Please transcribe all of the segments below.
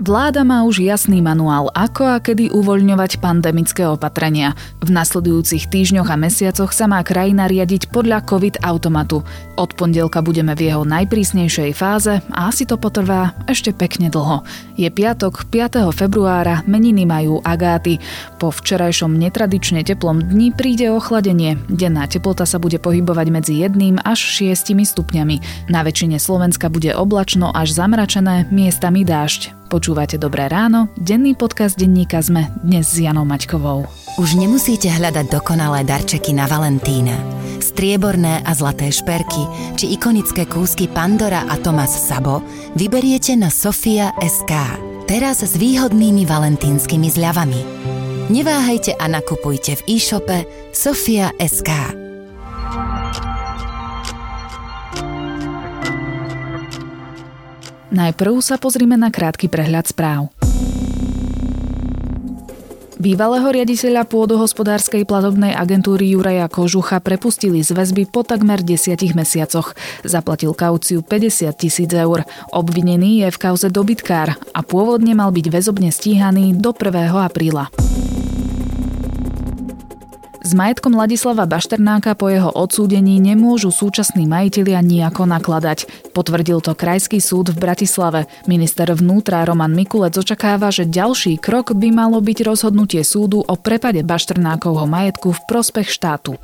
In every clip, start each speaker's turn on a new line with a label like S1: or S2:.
S1: Vláda má už jasný manuál, ako a kedy uvoľňovať pandemické opatrenia. V nasledujúcich týždňoch a mesiacoch sa má krajina riadiť podľa COVID automatu. Od pondelka budeme v jeho najprísnejšej fáze a asi to potrvá ešte pekne dlho. Je piatok, 5. februára, meniny majú Agáty. Po včerajšom netradične teplom dni príde ochladenie. Denná teplota sa bude pohybovať medzi 1 až 6 stupňami. Na väčšine Slovenska bude oblačno až zamračené, miestami dážď. Počúvate Dobré ráno, denný podcast denníka sme dnes s Janou Maťkovou.
S2: Už nemusíte hľadať dokonalé darčeky na Valentína. Strieborné a zlaté šperky či ikonické kúsky Pandora a Thomas Sabo vyberiete na Sofia SK. Teraz s výhodnými valentínskymi zľavami. Neváhajte a nakupujte v e-shope Sofia
S1: Najprv sa pozrime na krátky prehľad správ. Bývalého riaditeľa pôdohospodárskej platobnej agentúry Juraja Kožucha prepustili z väzby po takmer desiatich mesiacoch. Zaplatil kauciu 50 tisíc eur. Obvinený je v kauze dobytkár a pôvodne mal byť väzobne stíhaný do 1. apríla. S majetkom Ladislava Bašternáka po jeho odsúdení nemôžu súčasní majitelia nejako nakladať. Potvrdil to Krajský súd v Bratislave. Minister vnútra Roman Mikulec očakáva, že ďalší krok by malo byť rozhodnutie súdu o prepade Bašternákovho majetku v prospech štátu.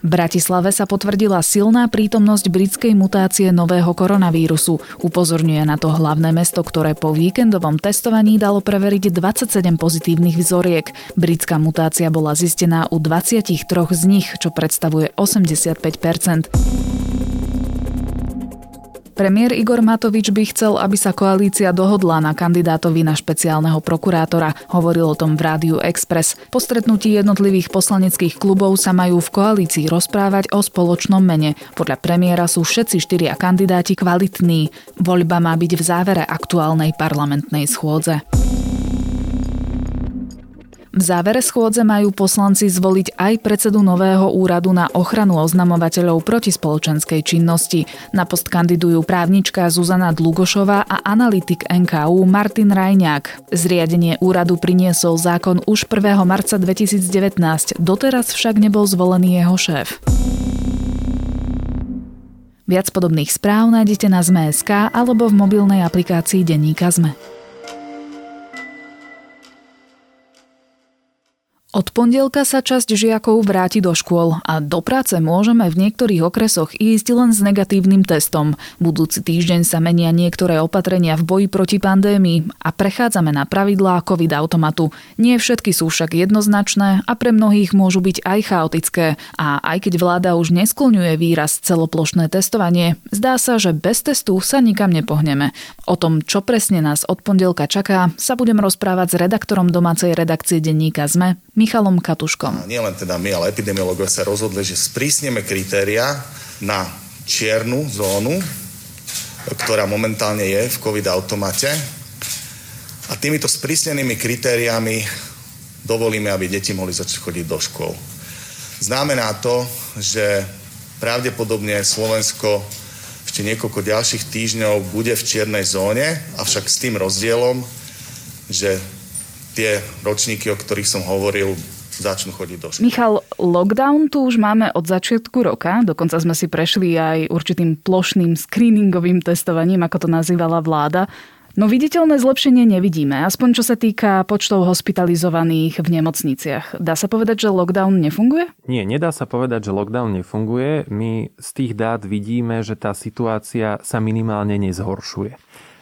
S1: V Bratislave sa potvrdila silná prítomnosť britskej mutácie nového koronavírusu. Upozorňuje na to hlavné mesto, ktoré po víkendovom testovaní dalo preveriť 27 pozitívnych vzoriek. Britská mutácia bola zistená u 23 z nich, čo predstavuje 85 Premiér Igor Matovič by chcel, aby sa koalícia dohodla na kandidátovi na špeciálneho prokurátora. Hovoril o tom v Rádiu Express. Po stretnutí jednotlivých poslaneckých klubov sa majú v koalícii rozprávať o spoločnom mene. Podľa premiéra sú všetci štyria kandidáti kvalitní. Voľba má byť v závere aktuálnej parlamentnej schôdze. V závere schôdze majú poslanci zvoliť aj predsedu nového úradu na ochranu oznamovateľov proti spoločenskej činnosti. Na post kandidujú právnička Zuzana Dlugošová a analytik NKU Martin Rajňák. Zriadenie úradu priniesol zákon už 1. marca 2019, doteraz však nebol zvolený jeho šéf. Viac podobných správ nájdete na ZME.sk alebo v mobilnej aplikácii Denníka ZME. Od pondelka sa časť žiakov vráti do škôl a do práce môžeme v niektorých okresoch ísť len s negatívnym testom. Budúci týždeň sa menia niektoré opatrenia v boji proti pandémii a prechádzame na pravidlá COVID automatu. Nie všetky sú však jednoznačné a pre mnohých môžu byť aj chaotické. A aj keď vláda už nesklňuje výraz celoplošné testovanie, zdá sa, že bez testu sa nikam nepohneme. O tom, čo presne nás od pondelka čaká, sa budem rozprávať s redaktorom domácej redakcie denníka ZME, Michalom Katuškom.
S3: Nie len teda my, ale epidemiológovia sa rozhodli, že sprísneme kritéria na čiernu zónu, ktorá momentálne je v COVID automate. A týmito sprísnenými kritériami dovolíme, aby deti mohli začať chodiť do škôl. Znamená to, že pravdepodobne Slovensko ešte niekoľko ďalších týždňov bude v čiernej zóne, avšak s tým rozdielom, že tie ročníky, o ktorých som hovoril, začnú chodiť do školy.
S1: Michal, lockdown tu už máme od začiatku roka, dokonca sme si prešli aj určitým plošným screeningovým testovaním, ako to nazývala vláda. No viditeľné zlepšenie nevidíme, aspoň čo sa týka počtov hospitalizovaných v nemocniciach. Dá sa povedať, že lockdown nefunguje?
S4: Nie, nedá sa povedať, že lockdown nefunguje. My z tých dát vidíme, že tá situácia sa minimálne nezhoršuje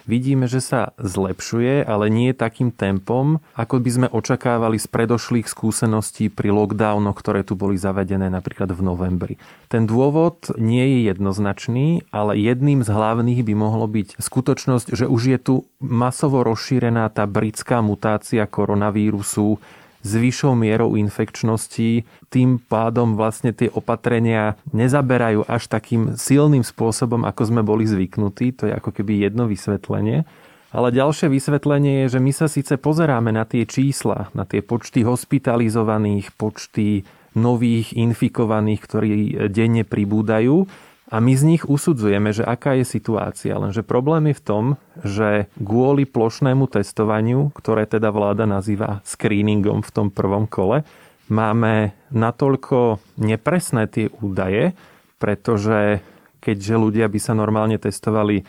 S4: vidíme, že sa zlepšuje, ale nie takým tempom, ako by sme očakávali z predošlých skúseností pri lockdownoch, ktoré tu boli zavedené napríklad v novembri. Ten dôvod nie je jednoznačný, ale jedným z hlavných by mohlo byť skutočnosť, že už je tu masovo rozšírená tá britská mutácia koronavírusu, s vyššou mierou infekčnosti, tým pádom vlastne tie opatrenia nezaberajú až takým silným spôsobom, ako sme boli zvyknutí. To je ako keby jedno vysvetlenie. Ale ďalšie vysvetlenie je, že my sa síce pozeráme na tie čísla, na tie počty hospitalizovaných, počty nových infikovaných, ktorí denne pribúdajú, a my z nich usudzujeme, že aká je situácia. Lenže problém je v tom, že kvôli plošnému testovaniu, ktoré teda vláda nazýva screeningom v tom prvom kole, máme natoľko nepresné tie údaje, pretože keďže ľudia by sa normálne testovali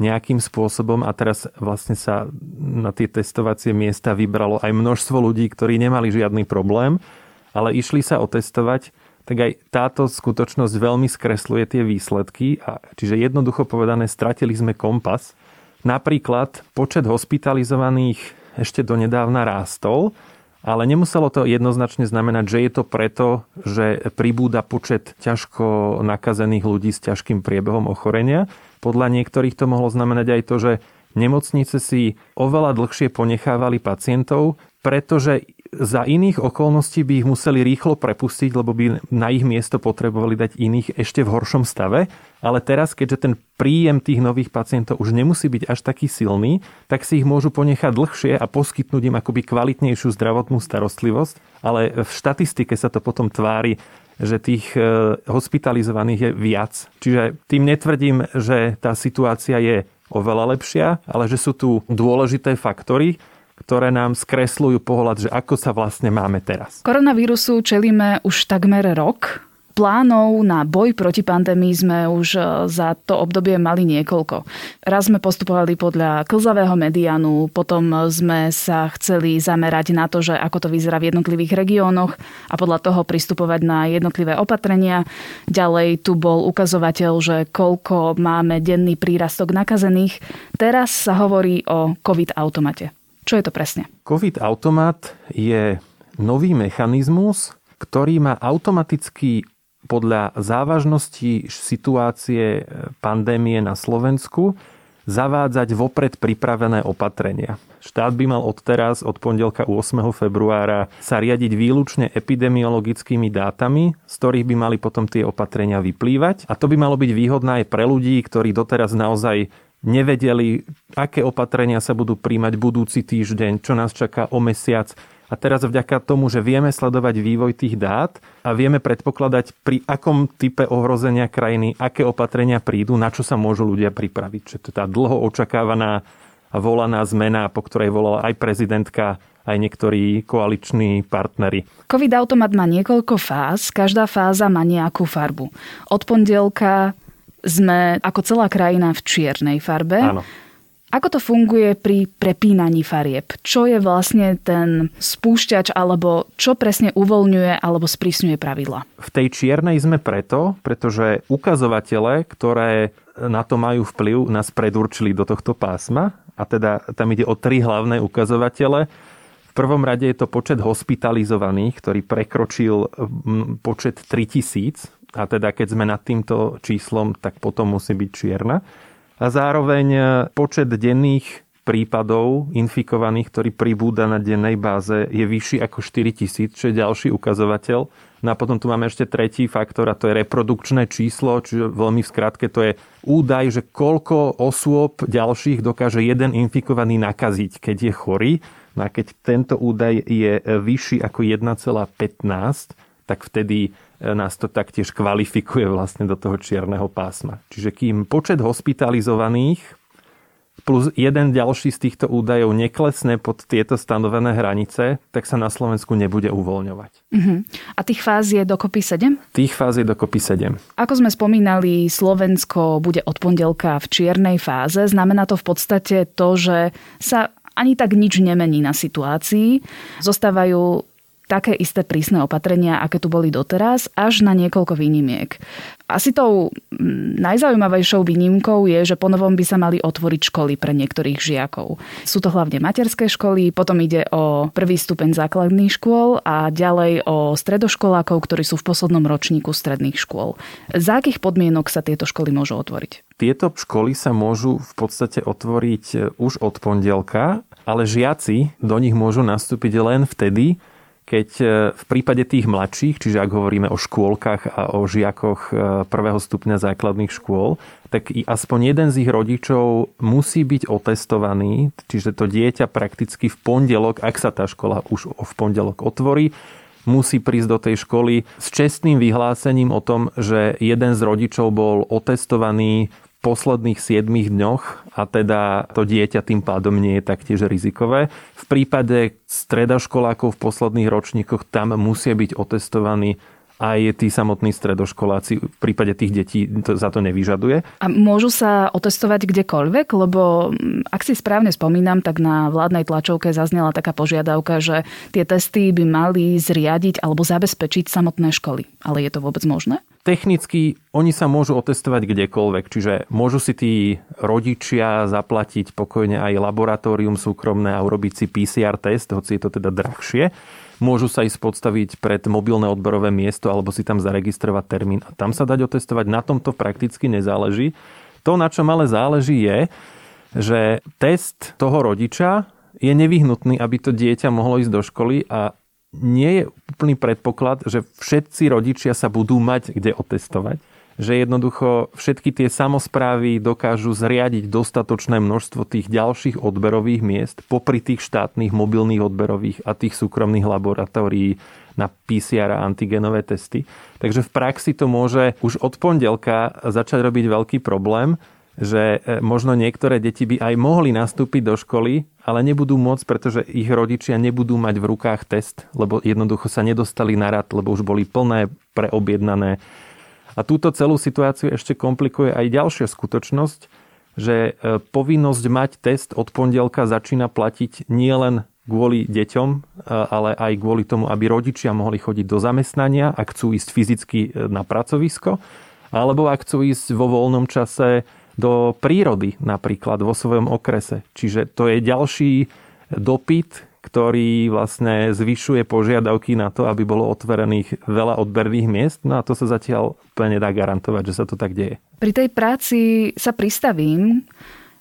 S4: nejakým spôsobom a teraz vlastne sa na tie testovacie miesta vybralo aj množstvo ľudí, ktorí nemali žiadny problém, ale išli sa otestovať, tak aj táto skutočnosť veľmi skresluje tie výsledky. A, čiže jednoducho povedané, stratili sme kompas. Napríklad počet hospitalizovaných ešte donedávna rástol, ale nemuselo to jednoznačne znamenať, že je to preto, že pribúda počet ťažko nakazených ľudí s ťažkým priebehom ochorenia. Podľa niektorých to mohlo znamenať aj to, že nemocnice si oveľa dlhšie ponechávali pacientov, pretože za iných okolností by ich museli rýchlo prepustiť, lebo by na ich miesto potrebovali dať iných ešte v horšom stave. Ale teraz, keďže ten príjem tých nových pacientov už nemusí byť až taký silný, tak si ich môžu ponechať dlhšie a poskytnúť im akoby kvalitnejšiu zdravotnú starostlivosť. Ale v štatistike sa to potom tvári, že tých e, hospitalizovaných je viac. Čiže tým netvrdím, že tá situácia je oveľa lepšia, ale že sú tu dôležité faktory, ktoré nám skresľujú pohľad, že ako sa vlastne máme teraz.
S1: Koronavírusu čelíme už takmer rok. Plánov na boj proti pandémii sme už e, za to obdobie mali niekoľko. Raz sme postupovali podľa klzavého medianu, potom sme sa chceli zamerať na to, že ako to vyzerá v jednotlivých regiónoch a podľa toho pristupovať na jednotlivé opatrenia. Ďalej tu bol ukazovateľ, že koľko máme denný prírastok nakazených. Teraz sa hovorí o COVID-automate. Čo je to presne?
S4: COVID automat je nový mechanizmus, ktorý má automaticky podľa závažnosti situácie pandémie na Slovensku zavádzať vopred pripravené opatrenia. Štát by mal odteraz, od pondelka 8. februára, sa riadiť výlučne epidemiologickými dátami, z ktorých by mali potom tie opatrenia vyplývať. A to by malo byť výhodné aj pre ľudí, ktorí doteraz naozaj nevedeli, aké opatrenia sa budú príjmať budúci týždeň, čo nás čaká o mesiac. A teraz vďaka tomu, že vieme sledovať vývoj tých dát a vieme predpokladať, pri akom type ohrozenia krajiny, aké opatrenia prídu, na čo sa môžu ľudia pripraviť. Čiže to je tá dlho očakávaná a volaná zmena, po ktorej volala aj prezidentka, aj niektorí koaliční partnery.
S1: COVID-automat má niekoľko fáz, každá fáza má nejakú farbu. Od pondelka sme ako celá krajina v čiernej farbe.
S4: Áno.
S1: Ako to funguje pri prepínaní farieb? Čo je vlastne ten spúšťač alebo čo presne uvoľňuje alebo sprísňuje pravidla?
S4: V tej čiernej sme preto, pretože ukazovatele, ktoré na to majú vplyv, nás predurčili do tohto pásma a teda tam ide o tri hlavné ukazovatele. V prvom rade je to počet hospitalizovaných, ktorý prekročil počet 3000 a teda keď sme nad týmto číslom, tak potom musí byť čierna. A zároveň e, počet denných prípadov infikovaných, ktorý pribúda na dennej báze, je vyšší ako 4000, čo je ďalší ukazovateľ. No a potom tu máme ešte tretí faktor a to je reprodukčné číslo, čiže veľmi v skratke to je údaj, že koľko osôb ďalších dokáže jeden infikovaný nakaziť, keď je chorý. No a keď tento údaj je vyšší ako 1,15, tak vtedy nás to taktiež kvalifikuje vlastne do toho čierneho pásma. Čiže kým počet hospitalizovaných plus jeden ďalší z týchto údajov neklesne pod tieto stanovené hranice, tak sa na Slovensku nebude uvoľňovať.
S1: Uh-huh. A tých fáz je dokopy 7?
S4: Tých fáz je dokopy 7.
S1: Ako sme spomínali, Slovensko bude od pondelka v čiernej fáze. Znamená to v podstate to, že sa ani tak nič nemení na situácii. Zostávajú také isté prísne opatrenia, aké tu boli doteraz, až na niekoľko výnimiek. Asi tou mm, najzaujímavejšou výnimkou je, že ponovom by sa mali otvoriť školy pre niektorých žiakov. Sú to hlavne materské školy, potom ide o prvý stupeň základných škôl a ďalej o stredoškolákov, ktorí sú v poslednom ročníku stredných škôl. Za akých podmienok sa tieto školy môžu otvoriť?
S4: Tieto školy sa môžu v podstate otvoriť e, už od pondelka, ale žiaci do nich môžu nastúpiť len vtedy, keď e, v prípade tých mladších, čiže ak hovoríme o škôlkach a o žiakoch e, prvého stupňa základných škôl, tak i aspoň jeden z ich rodičov musí byť otestovaný, čiže to dieťa prakticky v pondelok, ak sa tá škola už v pondelok otvorí, musí prísť do tej školy s čestným vyhlásením o tom, že jeden z rodičov bol otestovaný posledných 7 dňoch a teda to dieťa tým pádom nie je taktiež rizikové. V prípade stredoškolákov v posledných ročníkoch tam musia byť otestovaní aj tí samotní stredoškoláci v prípade tých detí to, za to nevyžaduje.
S1: A môžu sa otestovať kdekoľvek? Lebo mm, ak si správne spomínam, tak na vládnej tlačovke zaznela taká požiadavka, že tie testy by mali zriadiť alebo zabezpečiť samotné školy. Ale je to vôbec možné?
S4: Technicky oni sa môžu otestovať kdekoľvek, čiže môžu si tí rodičia zaplatiť pokojne aj laboratórium súkromné a urobiť si PCR test, hoci je to teda drahšie môžu sa ísť podstaviť pred mobilné odberové miesto alebo si tam zaregistrovať termín a tam sa dať otestovať. Na tomto prakticky nezáleží. To, na čom ale záleží je, že test toho rodiča je nevyhnutný, aby to dieťa mohlo ísť do školy a nie je úplný predpoklad, že všetci rodičia sa budú mať kde otestovať že jednoducho všetky tie samozprávy dokážu zriadiť dostatočné množstvo tých ďalších odberových miest popri tých štátnych mobilných odberových a tých súkromných laboratórií na PCR a antigenové testy. Takže v praxi to môže už od pondelka začať robiť veľký problém, že e, možno niektoré deti by aj mohli nastúpiť do školy, ale nebudú môcť, pretože ich rodičia nebudú mať v rukách test, lebo jednoducho sa nedostali na rad, lebo už boli plné, preobjednané a túto celú situáciu ešte komplikuje aj ďalšia skutočnosť, že e, povinnosť mať test od pondelka začína platiť nielen kvôli deťom, e, ale aj kvôli tomu, aby rodičia mohli chodiť do zamestnania, ak chcú ísť fyzicky e, na pracovisko, alebo ak chcú ísť vo voľnom čase do prírody napríklad vo svojom okrese. Čiže to je ďalší dopyt, ktorý vlastne zvyšuje požiadavky na to, aby bolo otvorených veľa odberných miest. No a to sa zatiaľ úplne nedá garantovať, že sa to tak deje.
S1: Pri tej práci sa pristavím.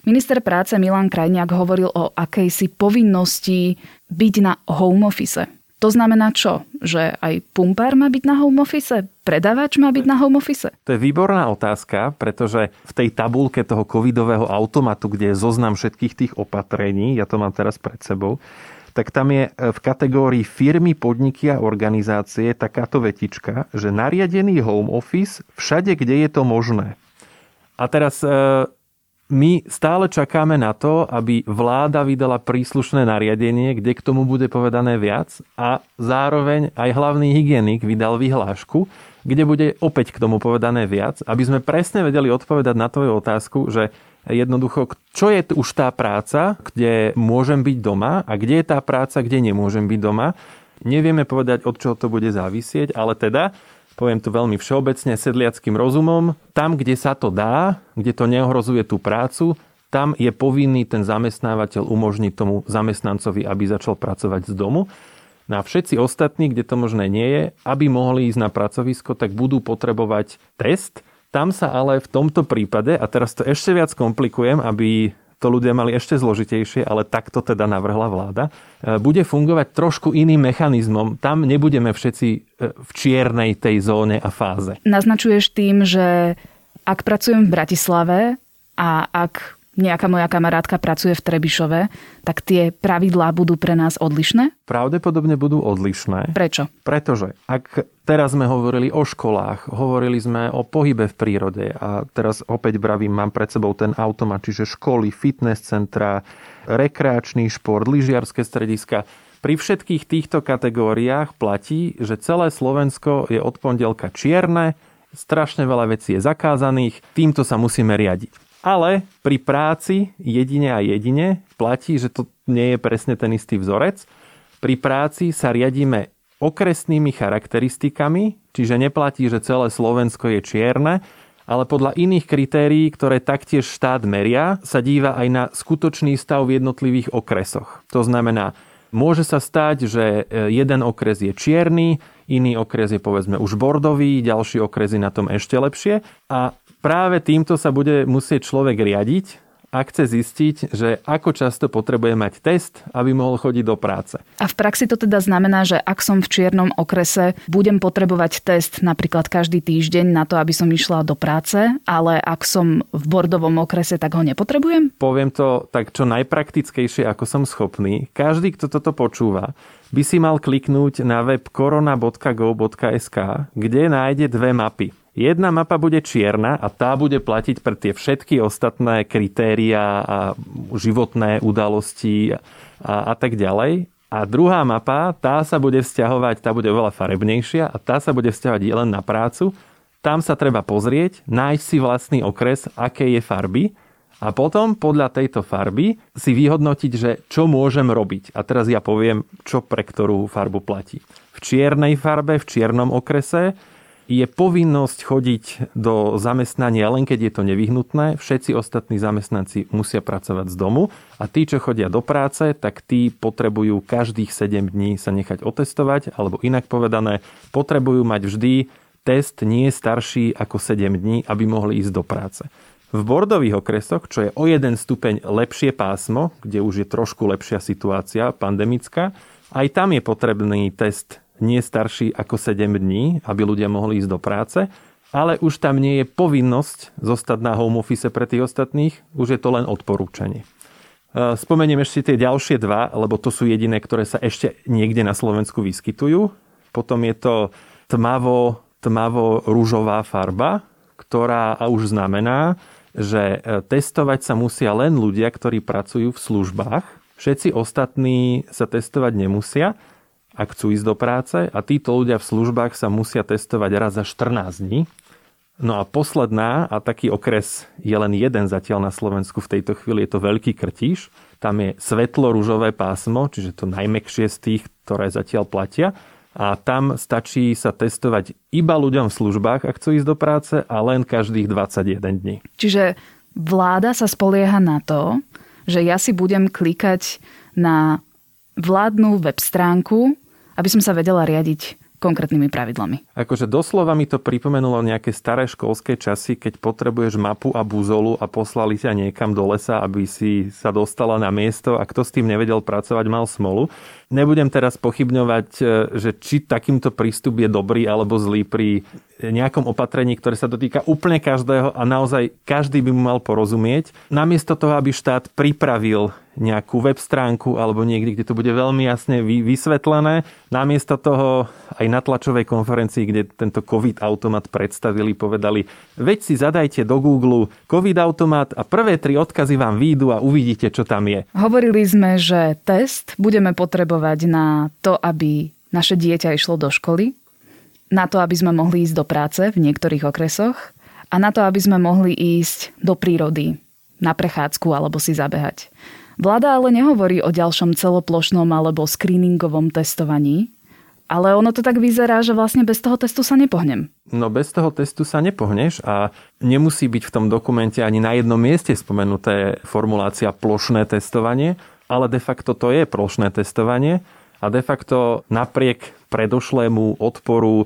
S1: Minister práce Milan Krajniak hovoril o akejsi povinnosti byť na home office. To znamená čo? Že aj pumpár má byť na home office? Predávač má byť na home office?
S4: To je výborná otázka, pretože v tej tabulke toho covidového automatu, kde je zoznam všetkých tých opatrení, ja to mám teraz pred sebou, tak tam je e, v kategórii firmy, podniky a organizácie takáto vetička, že nariadený home office všade, kde je to možné. A teraz e, my stále čakáme na to, aby vláda vydala príslušné nariadenie, kde k tomu bude povedané viac a zároveň aj hlavný hygienik vydal vyhlášku, kde bude opäť k tomu povedané viac, aby sme presne vedeli odpovedať na tvoju otázku, že jednoducho, čo je už tá práca, kde môžem byť doma a kde je tá práca, kde nemôžem byť doma. Nevieme povedať, od čoho to bude závisieť, ale teda, poviem to veľmi všeobecne, sedliackým rozumom, tam, kde sa to dá, kde to neohrozuje tú prácu, tam je povinný ten zamestnávateľ umožniť tomu zamestnancovi, aby začal pracovať z domu. No a všetci ostatní, kde to možné nie je, aby mohli ísť na pracovisko, tak budú potrebovať test, tam sa ale v tomto prípade, a teraz to ešte viac komplikujem, aby to ľudia mali ešte zložitejšie, ale takto teda navrhla vláda, e, bude fungovať trošku iným mechanizmom. Tam nebudeme všetci e, v čiernej tej zóne a fáze.
S1: Naznačuješ tým, že ak pracujem v Bratislave a ak nejaká moja kamarátka pracuje v Trebišove, tak tie pravidlá budú pre nás odlišné?
S4: Pravdepodobne budú odlišné.
S1: Prečo?
S4: Pretože ak teraz sme hovorili o školách, hovorili sme o pohybe v prírode a teraz opäť bravím, mám pred sebou ten automat, čiže školy, fitness centra, rekreačný šport, lyžiarske strediska. Pri všetkých týchto kategóriách platí, že celé Slovensko je od pondelka čierne, strašne veľa vecí je zakázaných, týmto sa musíme riadiť. Ale pri práci jedine a jedine platí, že to nie je presne ten istý vzorec. Pri práci sa riadíme okresnými charakteristikami, čiže neplatí, že celé Slovensko je čierne, ale podľa iných kritérií, ktoré taktiež štát meria, sa díva aj na skutočný stav v jednotlivých okresoch. To znamená, môže sa stať, že e, jeden okres je čierny, iný okres je povedzme už bordový, ďalší okres je na tom ešte lepšie a práve týmto sa bude musieť človek riadiť ak chce zistiť, že ako často potrebuje mať test, aby mohol chodiť do práce.
S1: A v praxi to teda znamená, že ak som v čiernom okrese, budem potrebovať test napríklad každý týždeň na to, aby som išla do práce, ale ak som v bordovom okrese, tak ho nepotrebujem?
S4: Poviem to tak čo najpraktickejšie, ako som schopný. Každý, kto toto počúva, by si mal kliknúť na web korona.go.sk, kde nájde dve mapy. Jedna mapa bude čierna a tá bude platiť pre tie všetky ostatné kritéria a životné udalosti a, a tak ďalej. A druhá mapa, tá sa bude vzťahovať, tá bude oveľa farebnejšia a tá sa bude vzťahovať len na prácu. Tam sa treba pozrieť, nájsť si vlastný okres, aké je farby a potom podľa tejto farby si vyhodnotiť, že čo môžem robiť. A teraz ja poviem, čo pre ktorú farbu platí. V čiernej farbe, v čiernom okrese je povinnosť chodiť do zamestnania len keď je to nevyhnutné. Všetci ostatní zamestnanci musia pracovať z domu a tí, čo chodia do práce, tak tí potrebujú každých 7 dní sa nechať otestovať, alebo inak povedané, potrebujú mať vždy test nie starší ako 7 dní, aby mohli ísť do práce. V bordových okresoch, čo je o jeden stupeň lepšie pásmo, kde už je trošku lepšia situácia pandemická, aj tam je potrebný test nie starší ako 7 dní, aby ľudia mohli ísť do práce, ale už tam nie je povinnosť zostať na home office pre tých ostatných, už je to len odporúčanie. E, spomeniem ešte tie ďalšie dva, lebo to sú jediné, ktoré sa ešte niekde na Slovensku vyskytujú. Potom je to tmavo, tmavo rúžová farba, ktorá už znamená, že e, testovať sa musia len ľudia, ktorí pracujú v službách. Všetci ostatní sa testovať nemusia ak chcú ísť do práce a títo ľudia v službách sa musia testovať raz za 14 dní. No a posledná, a taký okres je len jeden zatiaľ na Slovensku v tejto chvíli, je to Veľký Krtíš. Tam je svetlo-ružové pásmo, čiže to najmekšie z tých, ktoré zatiaľ platia. A tam stačí sa testovať iba ľuďom v službách, ak chcú ísť do práce, a len každých 21 dní.
S1: Čiže vláda sa spolieha na to, že ja si budem klikať na vládnu web stránku aby som sa vedela riadiť konkrétnymi pravidlami.
S4: Akože doslova mi to pripomenulo nejaké staré školské časy, keď potrebuješ mapu a buzolu a poslali ťa niekam do lesa, aby si sa dostala na miesto a kto s tým nevedel pracovať, mal smolu. Nebudem teraz pochybňovať, e, že či takýmto prístup je dobrý alebo zlý pri nejakom opatrení, ktoré sa dotýka úplne každého a naozaj každý by mu mal porozumieť. Namiesto toho, aby štát pripravil nejakú web stránku alebo niekde, kde to bude veľmi jasne vysvetlené. Namiesto toho aj na tlačovej konferencii, kde tento COVID automat predstavili, povedali, veď si zadajte do Google COVID automat a prvé tri odkazy vám výjdu a uvidíte, čo tam je.
S1: Hovorili sme, že test budeme potrebovať na to, aby naše dieťa išlo do školy, na to, aby sme mohli ísť do práce v niektorých okresoch a na to, aby sme mohli ísť do prírody, na prechádzku alebo si zabehať. Vláda ale nehovorí o ďalšom celoplošnom alebo screeningovom testovaní, ale ono to tak vyzerá, že vlastne bez toho testu sa nepohnem.
S4: No bez toho testu sa nepohneš a nemusí byť v tom dokumente ani na jednom mieste spomenuté formulácia plošné testovanie, ale de facto to je plošné testovanie a de facto napriek predošlému odporu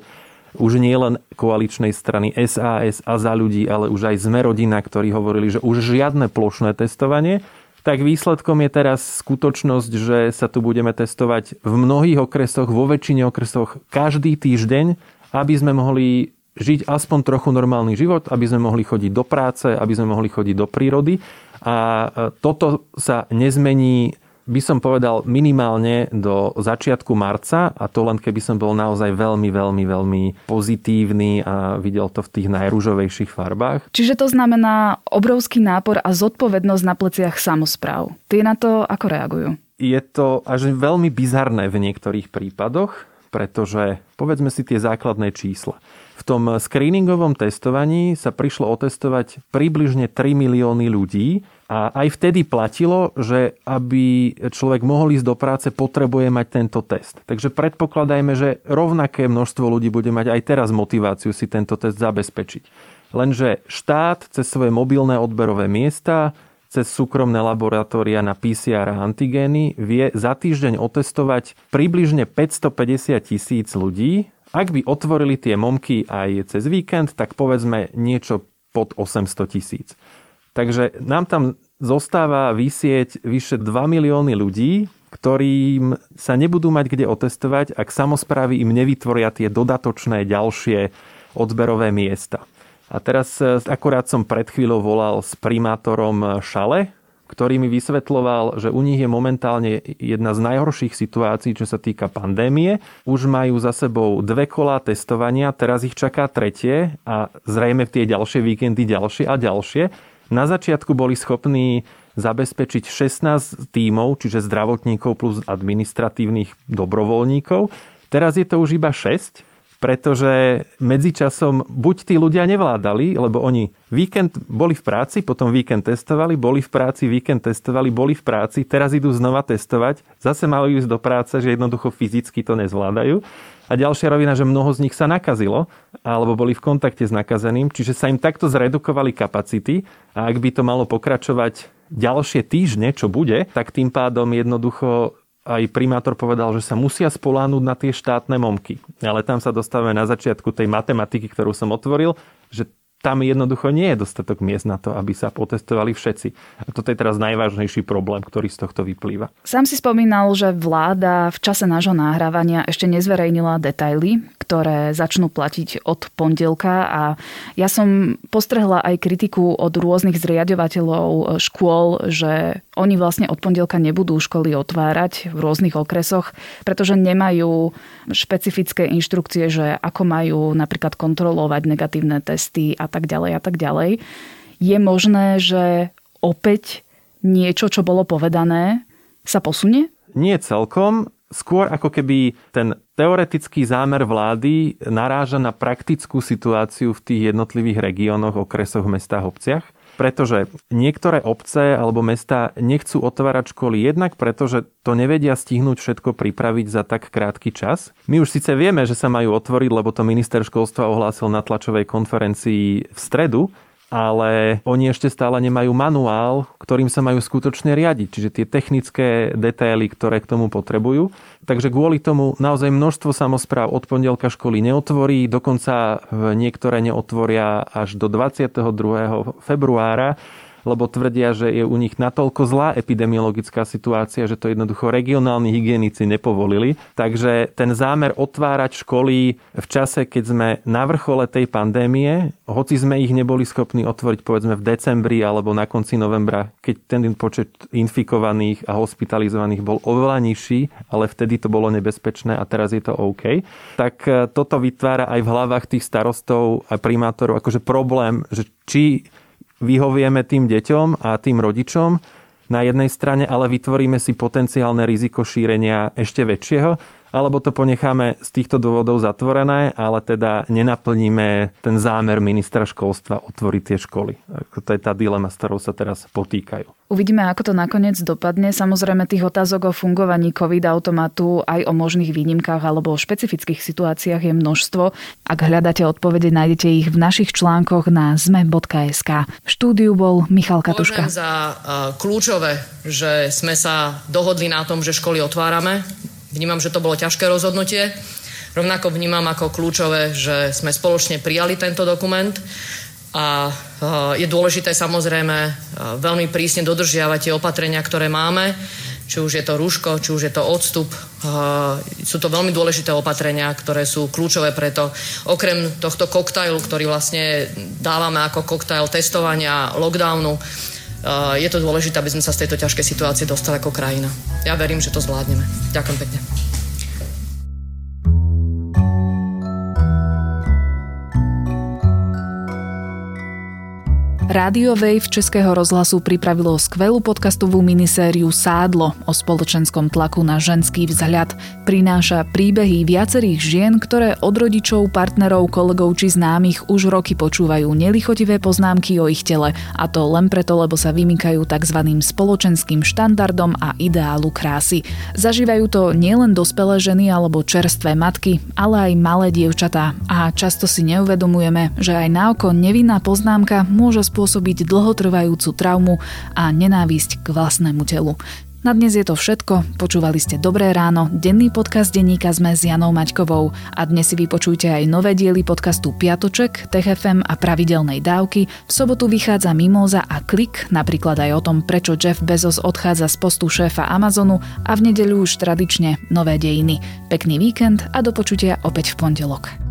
S4: už nie len koaličnej strany SAS a za ľudí, ale už aj sme rodina, ktorí hovorili, že už žiadne plošné testovanie, tak výsledkom je teraz skutočnosť, že sa tu budeme testovať v mnohých okresoch, vo väčšine okresoch každý týždeň, aby sme mohli žiť aspoň trochu normálny život, aby sme mohli chodiť do práce, aby sme mohli chodiť do prírody. A toto sa nezmení by som povedal minimálne do začiatku marca a to len keby som bol naozaj veľmi, veľmi, veľmi pozitívny a videl to v tých najrúžovejších farbách.
S1: Čiže to znamená obrovský nápor a zodpovednosť na pleciach samozpráv. Tie na to ako reagujú?
S4: Je to až veľmi bizarné v niektorých prípadoch, pretože povedzme si tie základné čísla. V tom screeningovom testovaní sa prišlo otestovať približne 3 milióny ľudí a aj vtedy platilo, že aby človek mohol ísť do práce, potrebuje mať tento test. Takže predpokladajme, že rovnaké množstvo ľudí bude mať aj teraz motiváciu si tento test zabezpečiť. Lenže štát cez svoje mobilné odberové miesta, cez súkromné laboratória na PCR a antigény vie za týždeň otestovať približne 550 tisíc ľudí ak by otvorili tie momky aj cez víkend, tak povedzme niečo pod 800 tisíc. Takže nám tam zostáva vysieť vyše 2 milióny ľudí, ktorým sa nebudú mať kde otestovať, ak samozprávy im nevytvoria tie dodatočné ďalšie odberové miesta. A teraz e, akorát som pred chvíľou volal s primátorom Šale, ktorý mi vysvetloval, že u nich je momentálne jedna z najhorších situácií, čo sa týka pandémie. Už majú za sebou dve kolá testovania, teraz ich čaká tretie a zrejme v tie ďalšie víkendy ďalšie a ďalšie. Na začiatku boli schopní zabezpečiť 16 tímov, čiže zdravotníkov plus administratívnych dobrovoľníkov. Teraz je to už iba 6 pretože medzičasom buď tí ľudia nevládali, lebo oni víkend boli v práci, potom víkend testovali, boli v práci, víkend testovali, boli v práci, teraz idú znova testovať, zase majú ísť do práce, že jednoducho fyzicky to nezvládajú. A ďalšia rovina, že mnoho z nich sa nakazilo, alebo boli v kontakte s nakazeným, čiže sa im takto zredukovali kapacity a ak by to malo pokračovať ďalšie týždne, čo bude, tak tým pádom jednoducho aj primátor povedal, že sa musia spolánuť na tie štátne momky. Ale tam sa dostávame na začiatku tej matematiky, ktorú som otvoril, že tam jednoducho nie je dostatok miest na to, aby sa potestovali všetci. A toto je teraz najvážnejší problém, ktorý z tohto vyplýva.
S1: Sám si spomínal, že vláda v čase nášho nahrávania ešte nezverejnila detaily, ktoré začnú platiť od pondelka a ja som postrehla aj kritiku od rôznych zriadovateľov škôl, že oni vlastne od pondelka nebudú školy otvárať v rôznych okresoch, pretože nemajú špecifické inštrukcie, že ako majú napríklad kontrolovať negatívne testy a tak ďalej a tak ďalej. Je možné, že opäť niečo, čo bolo povedané, sa posunie?
S4: Nie celkom. Skôr ako keby ten teoretický zámer vlády naráža na praktickú situáciu v tých jednotlivých regiónoch, okresoch, mestách, obciach pretože niektoré obce alebo mesta nechcú otvárať školy jednak preto, že to nevedia stihnúť všetko pripraviť za tak krátky čas. My už síce vieme, že sa majú otvoriť, lebo to minister školstva ohlásil na tlačovej konferencii v stredu, ale oni ešte stále nemajú manuál, ktorým sa majú skutočne riadiť, čiže tie technické detaily, ktoré k tomu potrebujú. Takže kvôli tomu naozaj množstvo samozpráv od pondelka školy neotvorí, dokonca niektoré neotvoria až do 22. februára lebo tvrdia, že je u nich natoľko zlá epidemiologická situácia, že to jednoducho regionálni hygienici nepovolili. Takže ten zámer otvárať školy v čase, keď sme na vrchole tej pandémie, hoci sme ich neboli schopní otvoriť povedzme v decembri alebo na konci novembra, keď ten počet infikovaných a hospitalizovaných bol oveľa nižší, ale vtedy to bolo nebezpečné a teraz je to OK, tak e, toto vytvára aj v hlavách tých starostov a primátorov akože problém, že či vyhovieme tým deťom a tým rodičom. Na jednej strane, ale vytvoríme si potenciálne riziko šírenia ešte väčšieho alebo to ponecháme z týchto dôvodov zatvorené, ale teda nenaplníme ten zámer ministra školstva otvoriť tie školy. To je tá dilema, s ktorou sa teraz potýkajú.
S1: Uvidíme, ako to nakoniec dopadne. Samozrejme, tých otázok o fungovaní COVID-automatu aj o možných výnimkách alebo o špecifických situáciách je množstvo. Ak hľadáte odpovede, nájdete ich v našich článkoch na zme.sk. V štúdiu bol Michal Katuška.
S5: Považujem za kľúčové, že sme sa dohodli na tom, že školy otvárame. Vnímam, že to bolo ťažké rozhodnutie. Rovnako vnímam ako kľúčové, že sme spoločne prijali tento dokument a je dôležité samozrejme veľmi prísne dodržiavať tie opatrenia, ktoré máme, či už je to rúško, či už je to odstup. Sú to veľmi dôležité opatrenia, ktoré sú kľúčové preto. Okrem tohto koktajlu, ktorý vlastne dávame ako koktajl testovania, lockdownu, je to dôležité, aby sme sa z tejto ťažkej situácie dostali ako krajina. Ja verím, že to zvládneme. Ďakujem pekne.
S1: Rádio Wave Českého rozhlasu pripravilo skvelú podcastovú minisériu Sádlo o spoločenskom tlaku na ženský vzhľad. Prináša príbehy viacerých žien, ktoré od rodičov, partnerov, kolegov či známych už roky počúvajú nelichotivé poznámky o ich tele a to len preto, lebo sa vymykajú tzv. spoločenským štandardom a ideálu krásy. Zažívajú to nielen dospelé ženy alebo čerstvé matky, ale aj malé dievčatá a často si neuvedomujeme, že aj na oko nevinná poznámka môže spôsobiť spôsobiť dlhotrvajúcu traumu a nenávisť k vlastnému telu. Na dnes je to všetko. Počúvali ste Dobré ráno, denný podcast denníka sme s Janou Maťkovou. A dnes si vypočujte aj nové diely podcastu Piatoček, TFM a Pravidelnej dávky. V sobotu vychádza Mimoza a Klik, napríklad aj o tom, prečo Jeff Bezos odchádza z postu šéfa Amazonu a v nedeľu už tradične nové dejiny. Pekný víkend a do počutia opäť v pondelok.